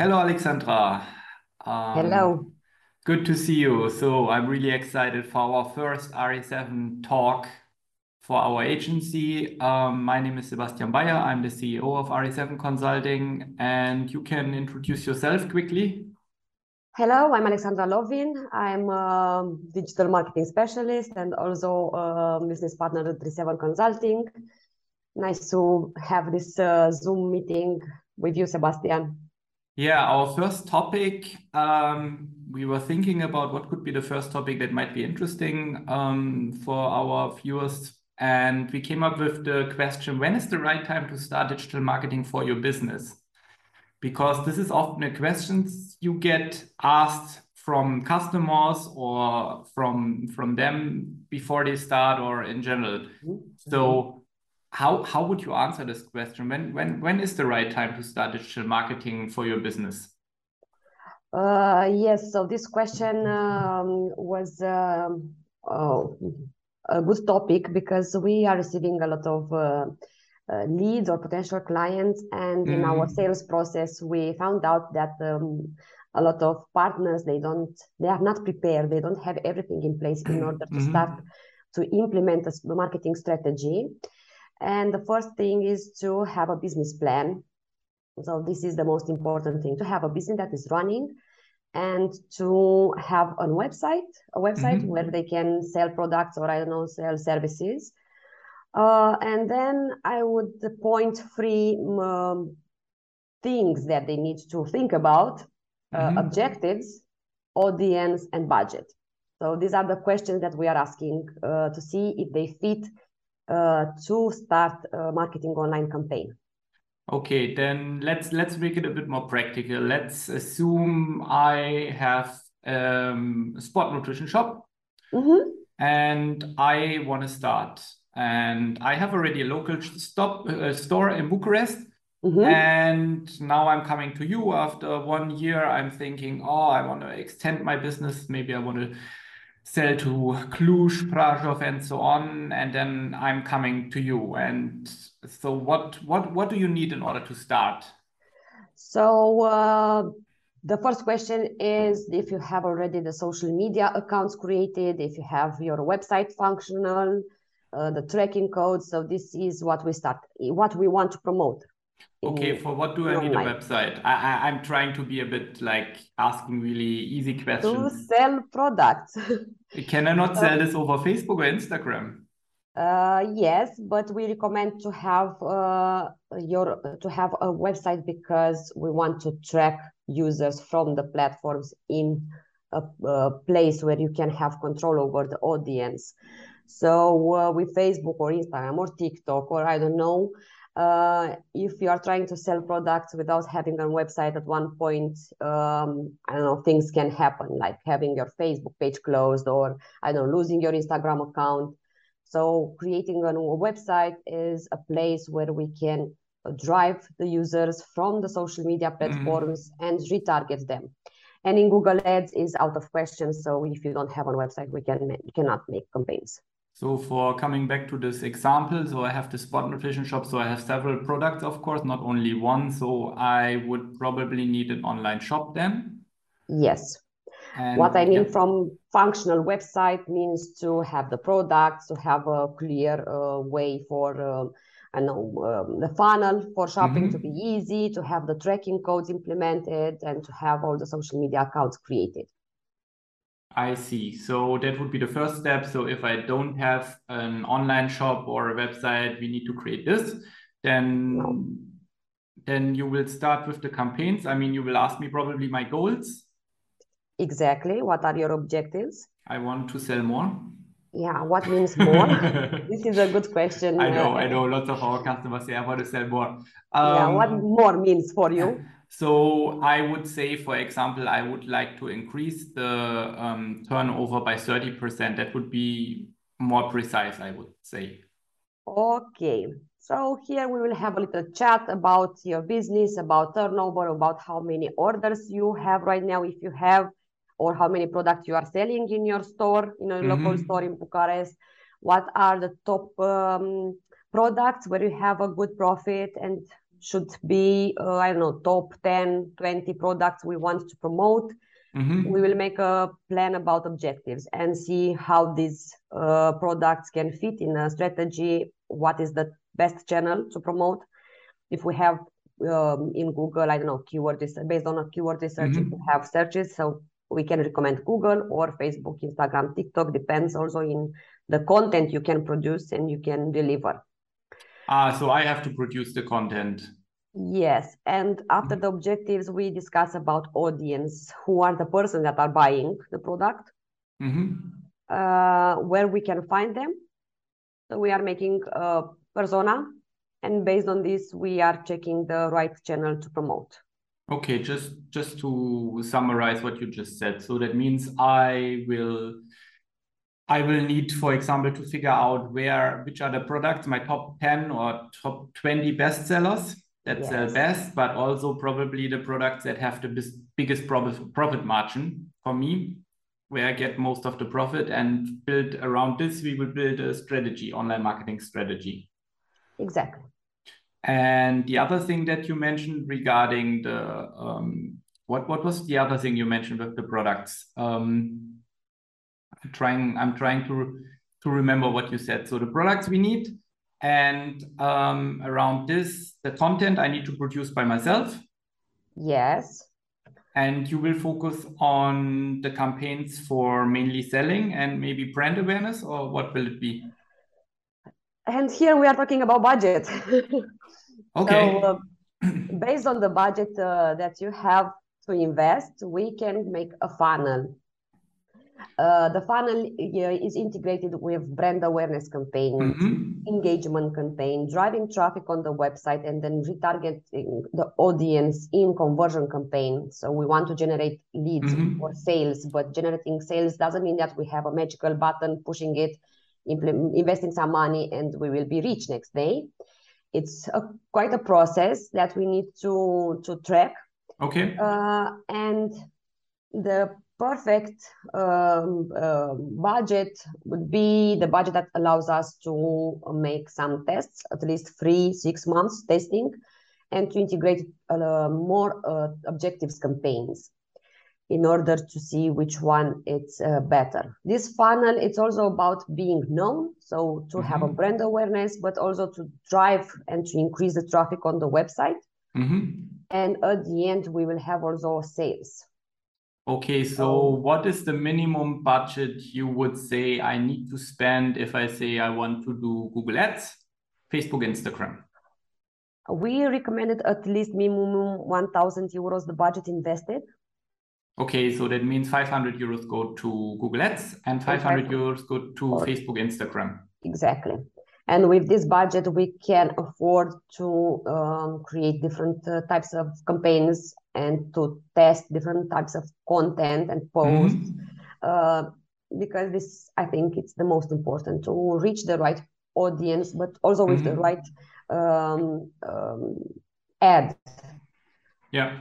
Hello, Alexandra. Um, Hello. good to see you. So I'm really excited for our first RE7 talk for our agency. Um, my name is Sebastian Baier. I'm the CEO of RE7 Consulting, and you can introduce yourself quickly. Hello, I'm Alexandra Lovin. I'm a digital marketing specialist and also a business partner at RE7 Consulting. Nice to have this uh, Zoom meeting with you, Sebastian. Yeah, our first topic, um, we were thinking about what could be the first topic that might be interesting um, for our viewers. And we came up with the question when is the right time to start digital marketing for your business? Because this is often a question you get asked from customers or from from them before they start or in general. Mm -hmm. So how how would you answer this question? When when when is the right time to start digital marketing for your business? Uh, yes, so this question um, was uh, a good topic because we are receiving a lot of uh, uh leads or potential clients, and mm. in our mm. sales process, we found out that um, a lot of partners they don't they are not prepared, they don't have everything in place in order to mm -hmm. start to implement a marketing strategy. And the first thing is to have a business plan. So this is the most important thing to have a business that is running and to have a website, a website mm-hmm. where they can sell products or I don't know, sell services. Uh, and then I would point three um, things that they need to think about uh, mm-hmm. objectives, audience, and budget. So these are the questions that we are asking uh, to see if they fit uh, to start a marketing online campaign. Okay, then let's let's make it a bit more practical. Let's assume I have um, a sport nutrition shop mm -hmm. and I want to start. And I have already a local stop uh, store in Bucharest. Mm -hmm. And now I'm coming to you after one year. I'm thinking, oh, I want to extend my business. Maybe I want to sell to Cluj, Prahov, and so on, and then I'm coming to you. And so, what what what do you need in order to start? So. Uh, the first question is if you have already the social media accounts created, if you have your website functional, uh, the tracking code. So this is what we start, what we want to promote. Okay, for what do I need a website? I, I, am trying to be a bit like asking really easy questions. To sell products. Can I not sell uh, this over Facebook or Instagram? Uh, yes, but we recommend to have uh, your to have a website because we want to track users from the platforms in a, a place where you can have control over the audience. So uh, with Facebook or Instagram or TikTok or I don't know, uh, if you are trying to sell products without having a website at one point um, i don't know things can happen like having your facebook page closed or i don't know losing your instagram account so creating a website is a place where we can drive the users from the social media mm-hmm. platforms mm-hmm. and retarget them and in google ads is out of question so if you don't have a website we can you cannot make campaigns so for coming back to this example, so I have the spot nutrition shop. So I have several products, of course, not only one. So I would probably need an online shop then. Yes. And what I mean yeah. from functional website means to have the products, to have a clear uh, way for, uh, I know, um, the funnel for shopping mm -hmm. to be easy, to have the tracking codes implemented, and to have all the social media accounts created. I see. So that would be the first step. So if I don't have an online shop or a website, we need to create this. Then, then you will start with the campaigns. I mean, you will ask me probably my goals. Exactly. What are your objectives? I want to sell more. Yeah, what means more? this is a good question. I know, I know. Lots of our customers say, I want to sell more. Um, yeah, what um, more means for you? So I would say, for example, I would like to increase the um, turnover by 30%. That would be more precise, I would say. Okay. So here we will have a little chat about your business, about turnover, about how many orders you have right now, if you have, or how many products you are selling in your store, in a mm -hmm. local store in Bucharest. What are the top um, products where you have a good profit and should be uh, i don't know top 10 20 products we want to promote mm-hmm. we will make a plan about objectives and see how these uh, products can fit in a strategy what is the best channel to promote if we have um, in google i don't know keyword based on a keyword research mm-hmm. we have searches so we can recommend google or facebook instagram tiktok depends also in the content you can produce and you can deliver Ah, so I have to produce the content. Yes, and after the objectives, we discuss about audience, who are the persons that are buying the product, mm-hmm. uh, where we can find them. So we are making a persona, and based on this, we are checking the right channel to promote. Okay, just just to summarize what you just said. So that means I will I will need, for example, to figure out where which are the products, my top 10 or top 20 bestsellers that yes. sell best, but also probably the products that have the biggest profit, profit margin for me, where I get most of the profit and build around this, we will build a strategy, online marketing strategy. Exactly. And the other thing that you mentioned regarding the, um, what, what was the other thing you mentioned with the products? Um, trying I'm trying to to remember what you said. So the products we need, and um, around this, the content I need to produce by myself. Yes. And you will focus on the campaigns for mainly selling and maybe brand awareness, or what will it be? And here we are talking about budget. okay. So, uh, based on the budget uh, that you have to invest, we can make a funnel uh, the funnel uh, is integrated with brand awareness campaign, mm-hmm. engagement campaign, driving traffic on the website, and then retargeting the audience in conversion campaign. So we want to generate leads mm-hmm. for sales, but generating sales doesn't mean that we have a magical button pushing it, investing some money, and we will be rich next day. It's a, quite a process that we need to to track. Okay. Uh, and the perfect um, uh, budget would be the budget that allows us to make some tests, at least three, six months testing, and to integrate uh, more uh, objectives campaigns in order to see which one it's uh, better. This funnel, it's also about being known, so to mm-hmm. have a brand awareness, but also to drive and to increase the traffic on the website. Mm-hmm. And at the end, we will have also sales Okay, so what is the minimum budget you would say I need to spend if I say I want to do Google Ads, Facebook, Instagram? We recommended at least minimum 1,000 euros the budget invested. Okay, so that means 500 euros go to Google Ads and 500 euros go to Facebook, Instagram. Exactly. And with this budget, we can afford to um, create different uh, types of campaigns and to test different types of content and posts. Mm-hmm. Uh, because this, I think, it's the most important to reach the right audience, but also with mm-hmm. the right um, um, ad. Yeah.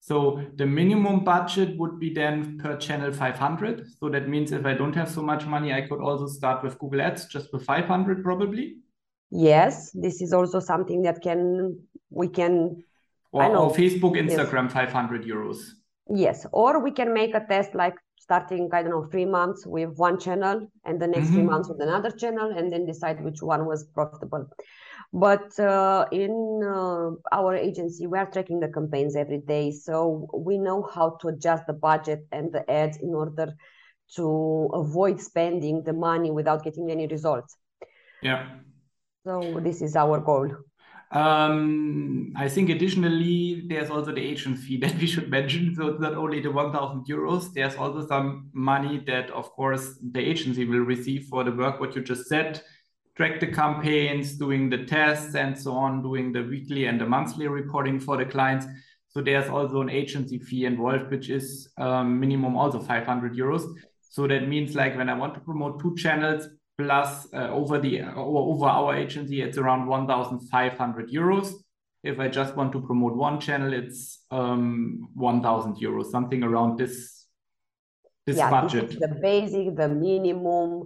So the minimum budget would be then per channel 500. So that means if I don't have so much money, I could also start with Google Ads just with 500 probably. Yes, this is also something that can we can or, or Facebook, Instagram, yes. 500 euros. Yes, or we can make a test like starting I don't know three months with one channel and the next mm-hmm. three months with another channel and then decide which one was profitable. But uh, in uh, our agency, we are tracking the campaigns every day. So we know how to adjust the budget and the ads in order to avoid spending the money without getting any results. Yeah. So this is our goal. Um, I think additionally, there's also the agent fee that we should mention. So it's not only the 1,000 euros, there's also some money that, of course, the agency will receive for the work, what you just said track the campaigns, doing the tests and so on, doing the weekly and the monthly reporting for the clients. So there's also an agency fee involved, which is um, minimum also 500 euros. So that means like when I want to promote two channels plus uh, over the uh, over our agency, it's around 1,500 euros. If I just want to promote one channel, it's um, 1,000 euros, something around this this yeah, budget. This the basic, the minimum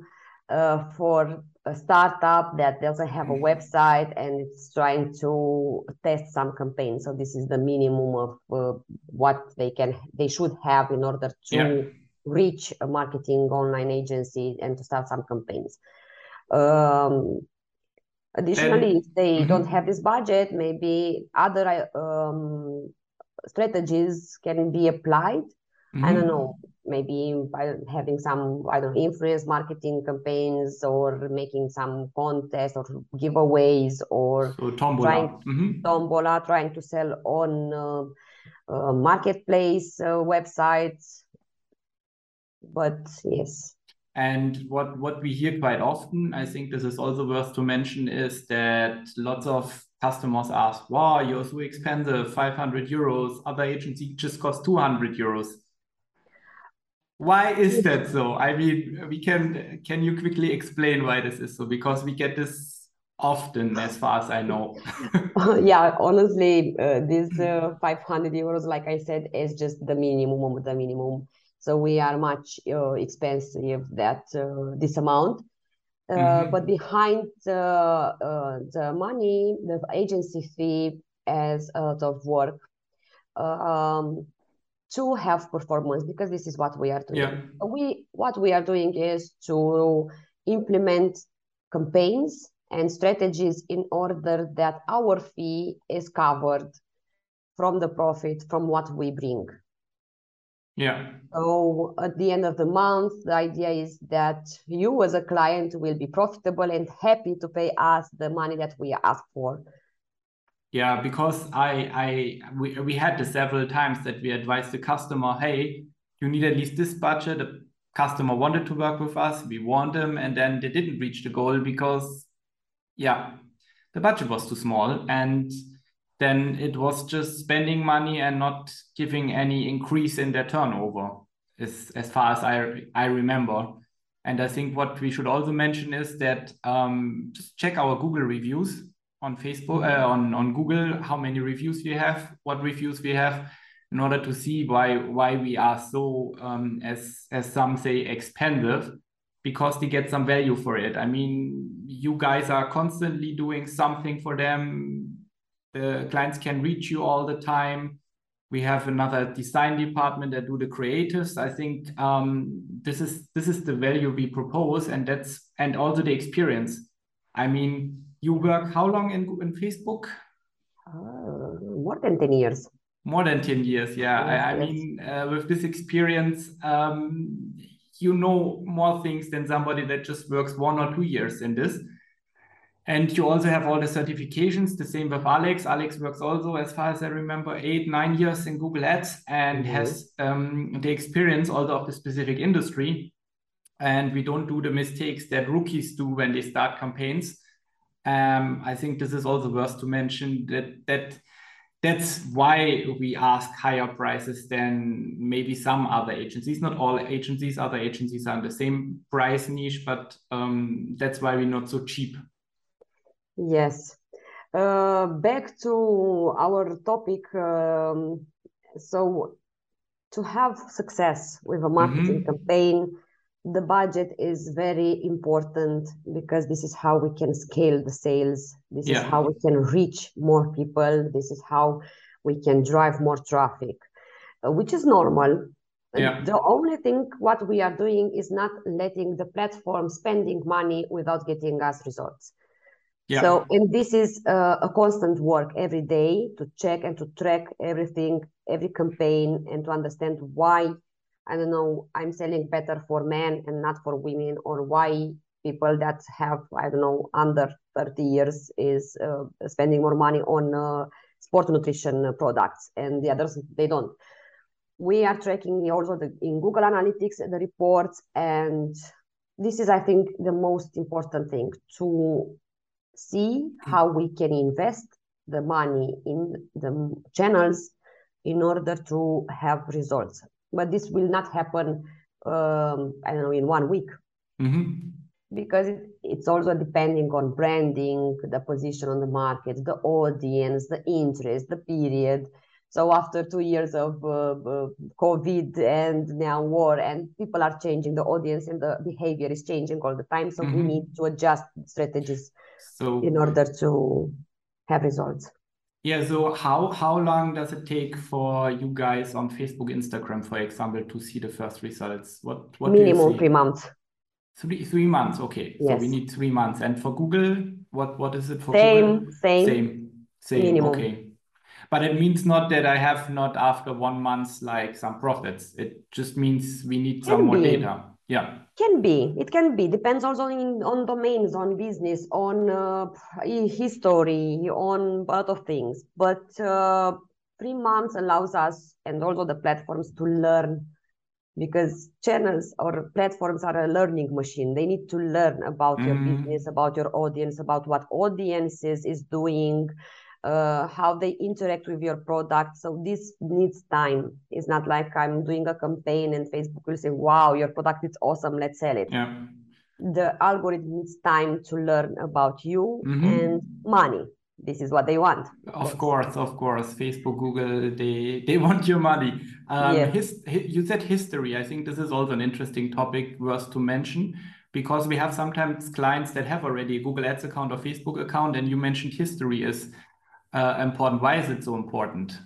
uh, for a startup that doesn't have a website and it's trying to test some campaigns. So this is the minimum of uh, what they can they should have in order to yeah. Reach a marketing online agency and to start some campaigns. Um, additionally, if they mm-hmm. don't have this budget, maybe other um, strategies can be applied. Mm-hmm. I don't know maybe by having some I don't know, influence marketing campaigns or making some contests or giveaways or so tombola. trying mm-hmm. tombola trying to sell on uh, uh, marketplace uh, websites but yes and what what we hear quite often i think this is also worth to mention is that lots of customers ask wow you're so expensive 500 euros other agency just cost 200 euros why is that so? I mean, we can can you quickly explain why this is so? Because we get this often, as far as I know. yeah, honestly, uh, this uh, 500 euros, like I said, is just the minimum of the minimum. So we are much uh, expensive that uh, this amount. Uh, mm-hmm. But behind uh, the money, the agency fee as a lot of work. Um, to have performance because this is what we are doing. Yeah. We what we are doing is to implement campaigns and strategies in order that our fee is covered from the profit from what we bring. Yeah. So at the end of the month, the idea is that you as a client will be profitable and happy to pay us the money that we ask for. Yeah, because I I we, we had this several times that we advised the customer, hey, you need at least this budget. The customer wanted to work with us, we warned them, and then they didn't reach the goal because yeah, the budget was too small. And then it was just spending money and not giving any increase in their turnover, as, as far as I I remember. And I think what we should also mention is that um, just check our Google reviews on Facebook, uh, on on Google, how many reviews we have, what reviews we have, in order to see why why we are so um, as as some say expensive, because they get some value for it. I mean, you guys are constantly doing something for them. The clients can reach you all the time. We have another design department that do the creatives. I think um, this is this is the value we propose, and that's and also the experience. I mean, you work how long in, in Facebook? Uh, more than 10 years. More than 10 years, yeah. I, I yes. mean, uh, with this experience, um, you know more things than somebody that just works one or two years in this. And you also have all the certifications, the same with Alex. Alex works also, as far as I remember, eight, nine years in Google Ads and mm -hmm. has um, the experience also of the specific industry. And we don't do the mistakes that rookies do when they start campaigns um, I think this is also worth to mention that that that's why we ask higher prices than maybe some other agencies. Not all agencies, other agencies are in the same price niche, but um, that's why we're not so cheap. Yes. Uh, back to our topic. Um, so, to have success with a marketing mm -hmm. campaign, the budget is very important because this is how we can scale the sales this yeah. is how we can reach more people this is how we can drive more traffic uh, which is normal yeah. the only thing what we are doing is not letting the platform spending money without getting us results yeah. so and this is uh, a constant work every day to check and to track everything every campaign and to understand why I don't know, I'm selling better for men and not for women, or why people that have, I don't know, under 30 years is uh, spending more money on uh, sport nutrition products and the others, they don't. We are tracking also the, in Google Analytics the reports, and this is, I think, the most important thing to see how we can invest the money in the channels in order to have results. But this will not happen um, i don't know in one week. Mm-hmm. because it, it's also depending on branding the position on the market the audience the interest the period So after two years of uh, uh, COVID and now war, and people are changing, the audience and the behavior is changing all the time. So mm-hmm. we need to adjust strategies so in order to have results. Yeah. So how how long does it take for you guys on Facebook, Instagram, for example, to see the first results? What what minimum three months. Three three months. Okay. Yes. So we need three months. And for Google, what what is it for same, Google? Same. Same. Same. Minimum. Okay. But it means not that I have not after one month like some profits. It just means we need some more data. Yeah. Can be. It can be. Depends also in, on domains, on business, on uh, history, on a lot of things. But uh, three months allows us and also the platforms to learn because channels or platforms are a learning machine they need to learn about mm. your business about your audience about what audiences is doing uh, how they interact with your product. So this needs time. It's not like I'm doing a campaign and Facebook will say, "Wow, your product is awesome. Let's sell it." Yeah. The algorithm needs time to learn about you mm-hmm. and money. This is what they want. Of course, of course. Facebook, Google, they they want your money. Um, yes. his, you said history. I think this is also an interesting topic worth to mention because we have sometimes clients that have already a Google Ads account or Facebook account, and you mentioned history is uh, important? Why is it so important?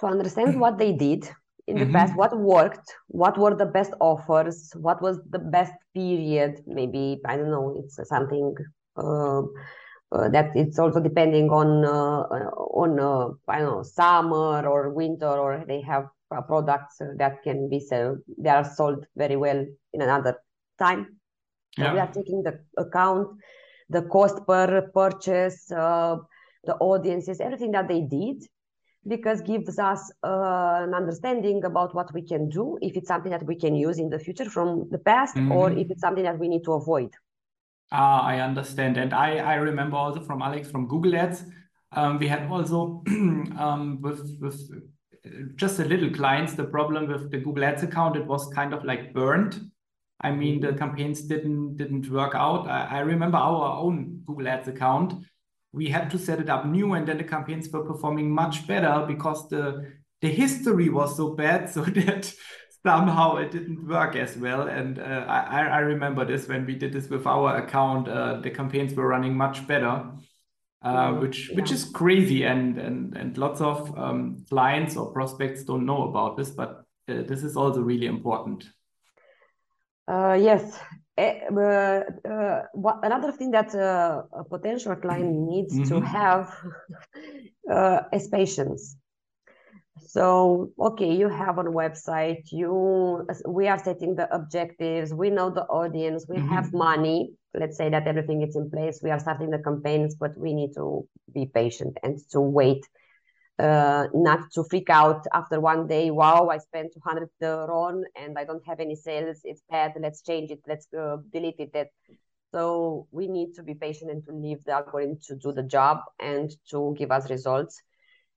To understand what they did in the mm-hmm. past, what worked, what were the best offers, what was the best period. Maybe I don't know. It's something. Uh, uh, that it's also depending on uh, on uh, I don't know summer or winter or they have products that can be sold they are sold very well in another time. So we are taking the account the cost per purchase, uh, the audiences, everything that they did, because gives us uh, an understanding about what we can do, if it's something that we can use in the future from the past, mm-hmm. or if it's something that we need to avoid. Ah, I understand. And I, I remember also from Alex from Google Ads, um, we had also um, with, with just a little clients, the problem with the Google Ads account, it was kind of like burned. I mean, the campaigns didn't didn't work out. I, I remember our own Google Ads account we had to set it up new and then the campaigns were performing much better because the the history was so bad so that somehow it didn't work as well and uh, I, I remember this when we did this with our account uh, the campaigns were running much better uh, mm-hmm. which yeah. which is crazy and and and lots of um, clients or prospects don't know about this but uh, this is also really important uh, yes what, another thing that uh, a potential client needs mm-hmm. to have uh, is patience. So, okay, you have a website, you we are setting the objectives, we know the audience, we mm-hmm. have money. Let's say that everything is in place, we are starting the campaigns, but we need to be patient and to wait uh, not to freak out after one day. Wow, I spent 200 RON and I don't have any sales. It's bad. Let's change it. Let's uh, delete it. That. So we need to be patient and to leave the algorithm to do the job and to give us results.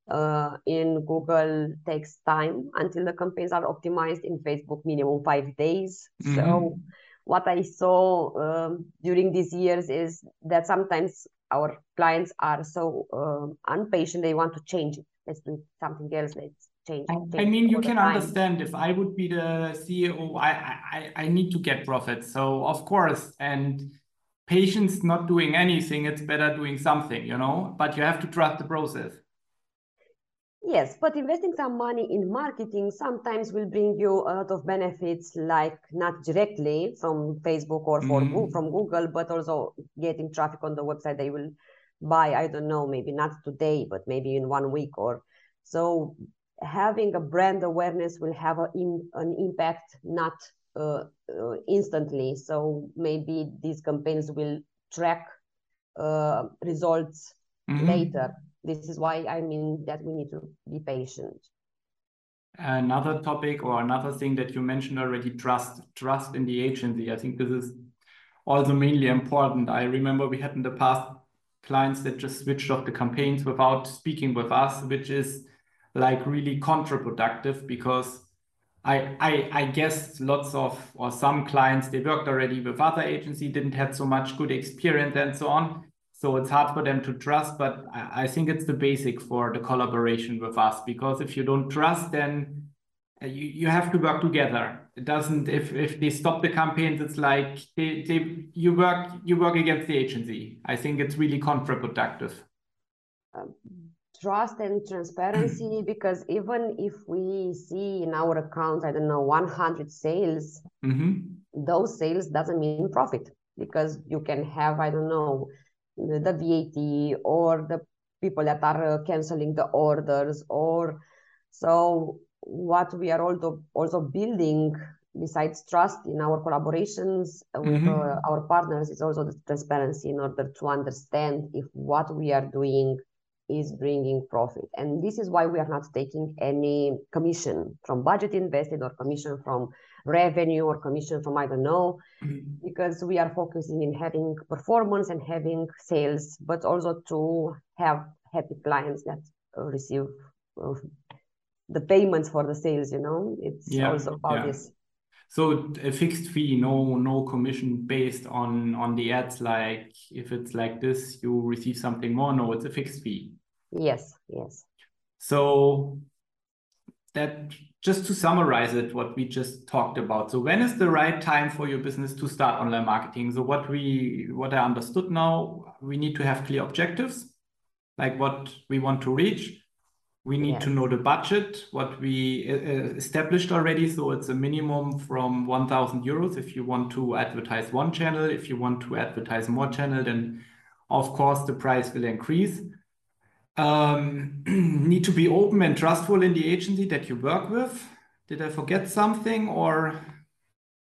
Uh, in Google takes time until the campaigns are optimized. In Facebook, minimum five days. Mm-hmm. So what I saw um, during these years is that sometimes our clients are so um, impatient they want to change it. Let's do something else let's change, change i mean you can understand if i would be the ceo I, I i need to get profits so of course and patience not doing anything it's better doing something you know? But you have to trust the process Yes, but investing some money in marketing sometimes will bring you a lot of benefits, like not directly from Facebook or mm. from Google, but also getting traffic on the website. They will buy, I don't know, maybe not today, but maybe in one week or so. Having a brand awareness will have a in, an impact not uh, uh, instantly. So maybe these campaigns will track uh, results mm-hmm. later this is why I mean that we need to be patient. Another topic or another thing that you mentioned already, trust, trust in the agency. I think this is also mainly important. I remember we had in the past clients that just switched off the campaigns without speaking with us, which is like really counterproductive because I, I, I guess lots of or some clients they worked already with other agency didn't have so much good experience and so on So it's hard for them to trust, but I, I think it's the basic for the collaboration with us because if you don't trust, then uh, you, you have to work together. It doesn't if if they stop the campaigns, it's like they, they you work you work against the agency. I think it's really counterproductive. Um, trust and transparency because even if we see in our accounts, I don't know, 100 sales, mm-hmm. those sales doesn't mean profit because you can have, I don't know, the, VAT or the people that are uh, canceling the orders or so what we are also also building besides trust in our collaborations with mm-hmm. uh, our partners is also the transparency in order to understand if what we are doing is bringing profit and this is why we are not taking any commission from budget invested or commission from revenue or commission from i don't know mm-hmm. because we are focusing in having performance and having sales but also to have happy clients that receive uh, the payments for the sales you know it's yeah, also about yeah. this so a fixed fee no no commission based on on the ads like if it's like this you receive something more no it's a fixed fee yes yes so that just to summarize it what we just talked about so when is the right time for your business to start online marketing so what we what i understood now we need to have clear objectives like what we want to reach we need yes. to know the budget, what we uh, established already. So it's a minimum from 1,000 euros if you want to advertise one channel. If you want to advertise more channel, then of course the price will increase. Um, need to be open and trustful in the agency that you work with. Did I forget something or?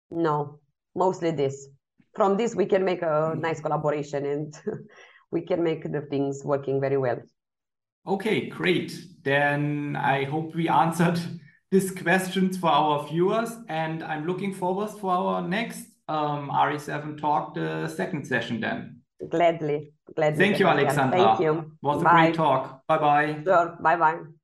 No, mostly this. From this, we can make a nice collaboration and we can make the things working very well. Okay, great. Then I hope we answered these questions for our viewers, and I'm looking forward for our next um, RE7 talk, the second session then. Gladly. Gladly. Thank you, Alexandra. Thank you. Was a great talk. Bye-bye. Sure. Bye-bye.